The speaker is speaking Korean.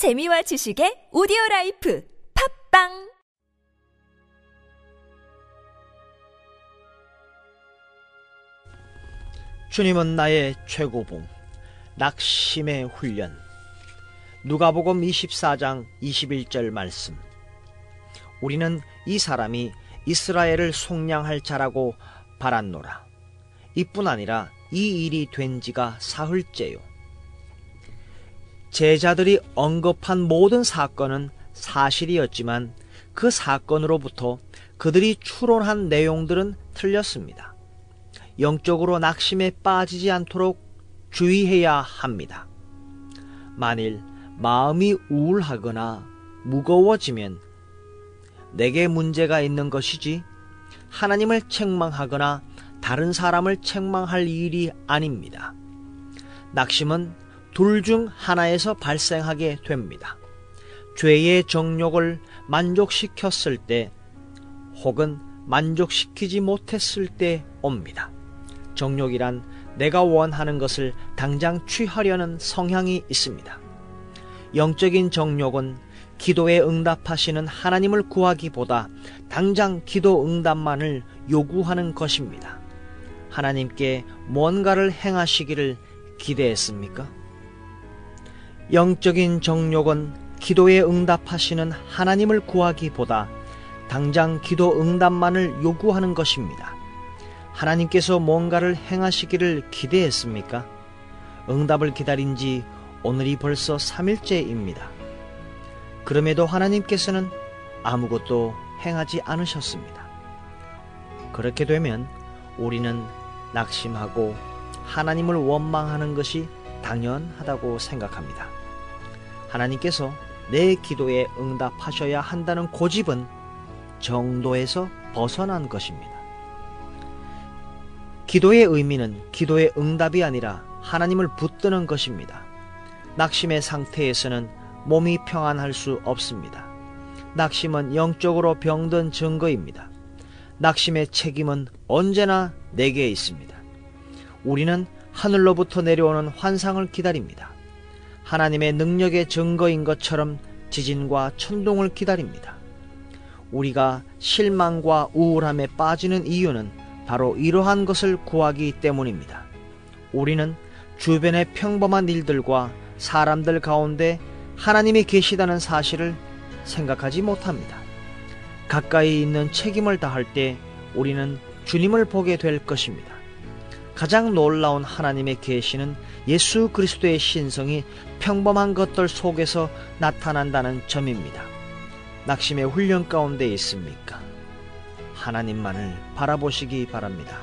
재미와 지식의 오디오 life 팟빵 주님은 나의 최고봉, 낙심의 훈련. 누가복음 24장 21절 말씀. 우리는 이 사람이 이스라엘을 속량할 자라고 바랐노라. 이뿐 아니라 이 일이 된 지가 사흘째요. 제자들이 언급한 모든 사건은 사실이었지만 그 사건으로부터 그들이 추론한 내용들은 틀렸습니다. 영적으로 낙심에 빠지지 않도록 주의해야 합니다. 만일 마음이 우울하거나 무거워지면 내게 문제가 있는 것이지 하나님을 책망하거나 다른 사람을 책망할 일이 아닙니다. 낙심은 둘 중 하나에서 발생하게 됩니다. 죄의 정욕을 만족시켰을 때 혹은 만족시키지 못했을 때 옵니다. 정욕이란 내가 원하는 것을 당장 취하려는 성향이 있습니다. 영적인 정욕은 기도에 응답하시는 하나님을 구하기보다 당장 기도 응답만을 요구하는 것입니다. 하나님께 뭔가를 행하시기를 기대했습니까? 영적인 정욕은 기도에 응답하시는 하나님을 구하기보다 당장 기도 응답만을 요구하는 것입니다. 하나님께서 뭔가를 행하시기를 기대했습니까? 응답을 기다린 지 오늘이 벌써 3일째입니다. 그럼에도 하나님께서는 아무것도 행하지 않으셨습니다. 그렇게 되면 우리는 낙심하고 하나님을 원망하는 것이 당연하다고 생각합니다. 하나님께서 내 기도에 응답하셔야 한다는 고집은 정도에서 벗어난 것입니다. 기도의 의미는 기도의 응답이 아니라 하나님을 붙드는 것입니다. 낙심의 상태에서는 몸이 평안할 수 없습니다. 낙심은 영적으로 병든 증거입니다. 낙심의 책임은 언제나 내게 있습니다. 우리는 하늘로부터 내려오는 환상을 기다립니다. 하나님의 능력의 증거인 것처럼 지진과 천둥을 기다립니다. 우리가 실망과 우울함에 빠지는 이유는 바로 이러한 것을 구하기 때문입니다. 우리는 주변의 평범한 일들과 사람들 가운데 하나님이 계시다는 사실을 생각하지 못합니다. 가까이 있는 책임을 다할 때 우리는 주님을 보게 될 것입니다. 가장 놀라운 하나님의 계시는 예수 그리스도의 신성이 평범한 것들 속에서 나타난다는 점입니다. 낙심의 훈련 가운데 있습니까? 하나님만을 바라보시기 바랍니다.